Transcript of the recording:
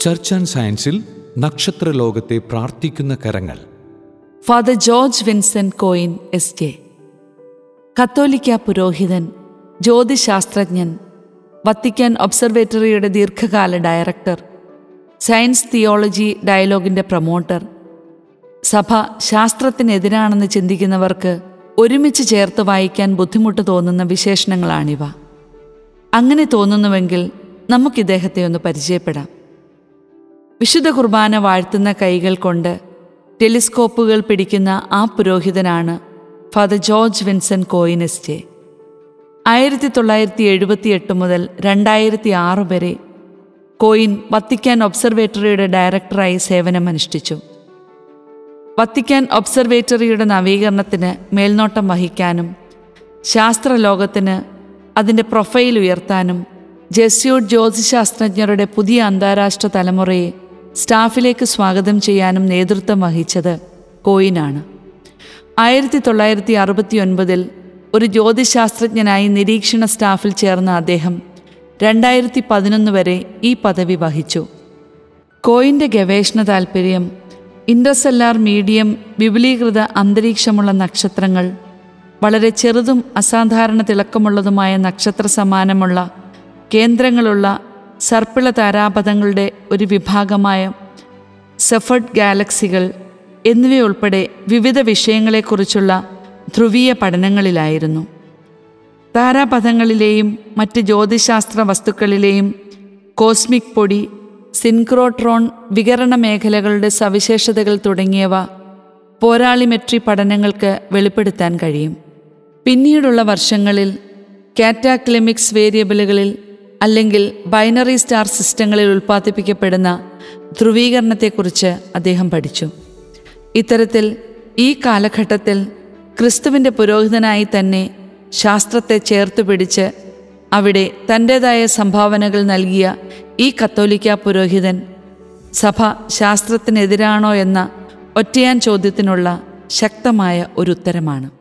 Church and സയൻസിൽ നക്ഷത്ര ലോകത്തെ പ്രാർത്ഥിക്കുന്ന കരങ്ങൾ. Father George Vincent Coyne S K കത്തോലിക്ക പുരോഹിതൻ ജ്യോതിശാസ്ത്രജ്ഞൻ വത്തിക്കാൻ ഒബ്സർവേറ്ററിയുടെ ദീർഘകാല ഡയറക്ടർ സയൻസ് തിയോളജി ഡയലോഗിന്റെ പ്രൊമോട്ടർ സഭ ശാസ്ത്രത്തിനെതിരാണെന്ന് ചിന്തിക്കുന്നവർക്ക് ഒരുമിച്ച് ചേർത്ത് വായിക്കാൻ ബുദ്ധിമുട്ട് തോന്നുന്ന വിശേഷണങ്ങളാണിവ. അങ്ങനെ തോന്നുന്നുവെങ്കിൽ നമുക്കിദ്ദേഹത്തെ ഒന്ന് പരിചയപ്പെടാം. വിശുദ്ധ കുർബാന വാഴ്ത്തുന്ന കൈകൾ കൊണ്ട് ടെലിസ്കോപ്പുകൾ പിടിക്കുന്ന ആ പുരോഹിതനാണ് ഫാദർ ജോർജ് വിൻസൻ കോയിനെസ്റ്റെ. ആയിരത്തി തൊള്ളായിരത്തി എഴുപത്തി എട്ട് മുതൽ രണ്ടായിരത്തി ആറ് വരെ കോയിൻ വത്തിക്കാൻ ഒബ്സർവേറ്ററിയുടെ ഡയറക്ടറായി സേവനമനുഷ്ഠിച്ചു. വത്തിക്കാൻ ഒബ്സർവേറ്ററിയുടെ നവീകരണത്തിന് മേൽനോട്ടം വഹിക്കാനും ശാസ്ത്രലോകത്തിന് അതിന്റെ പ്രൊഫൈൽ ഉയർത്താനും ജെസ്യൂട്ട് ജ്യോതിശാസ്ത്രജ്ഞരുടെ പുതിയ അന്താരാഷ്ട്ര തലമുറയെ സ്റ്റാഫിലേക്ക് സ്വാഗതം ചെയ്യാനും നേതൃത്വം വഹിച്ചത് കോയിനാണ്. ആയിരത്തി തൊള്ളായിരത്തി അറുപത്തി ഒൻപതിൽ ഒരു ജ്യോതിശാസ്ത്രജ്ഞനായി നിരീക്ഷണ സ്റ്റാഫിൽ ചേർന്ന അദ്ദേഹം രണ്ടായിരത്തി പതിനൊന്ന് വരെ ഈ പദവി വഹിച്ചു. കോയിന്റെ ഗവേഷണ താൽപ്പര്യം ഇൻഡസെല്ലാർ മീഡിയം വിപുലീകൃത അന്തരീക്ഷമുള്ള നക്ഷത്രങ്ങൾ വളരെ ചെറുതും അസാധാരണ തിളക്കമുള്ളതുമായ നക്ഷത്ര സമാനമുള്ള കേന്ദ്രങ്ങളുള്ള സർപ്പിള താരാപഥങ്ങളുടെ ഒരു വിഭാഗമായ സെഫർഡ് ഗാലക്സികൾ എന്നിവയുൾപ്പെടെ വിവിധ വിഷയങ്ങളെക്കുറിച്ചുള്ള ധ്രുവീയ പഠനങ്ങളിലായിരുന്നു. താരാപഥങ്ങളിലെയും മറ്റ് ജ്യോതിശാസ്ത്ര വസ്തുക്കളിലെയും കോസ്മിക് പൊടി സിൻക്രോട്രോൺ വികരണ മേഖലകളുടെ സവിശേഷതകൾ തുടങ്ങിയവ പോരാളിമെട്രി പഠനങ്ങൾക്ക് വെളിപ്പെടുത്താൻ കഴിയും. പിന്നീടുള്ള വർഷങ്ങളിൽ കാറ്റാക്ലിമിക്സ് വേരിയബിളുകളിൽ അല്ലെങ്കിൽ ബൈനറി സ്റ്റാർ സിസ്റ്റങ്ങളിൽ ഉൽപ്പാദിപ്പിക്കപ്പെടുന്ന ധ്രുവീകരണത്തെക്കുറിച്ച് അദ്ദേഹം പഠിച്ചു. ഇത്തരത്തിൽ ഈ കാലഘട്ടത്തിൽ ക്രിസ്തുവിന്റെ പുരോഹിതനായി തന്നെ ശാസ്ത്രത്തെ ചേർത്ത് പിടിച്ച് അവിടെ തന്റേതായ സംഭാവനകൾ നൽകിയ ഈ കത്തോലിക്ക പുരോഹിതൻ സഭ ശാസ്ത്രത്തിനെതിരാണോ എന്ന ഒറ്റയാൻ ചോദ്യത്തിനുള്ള ശക്തമായ ഒരു ഉത്തരമാണ്.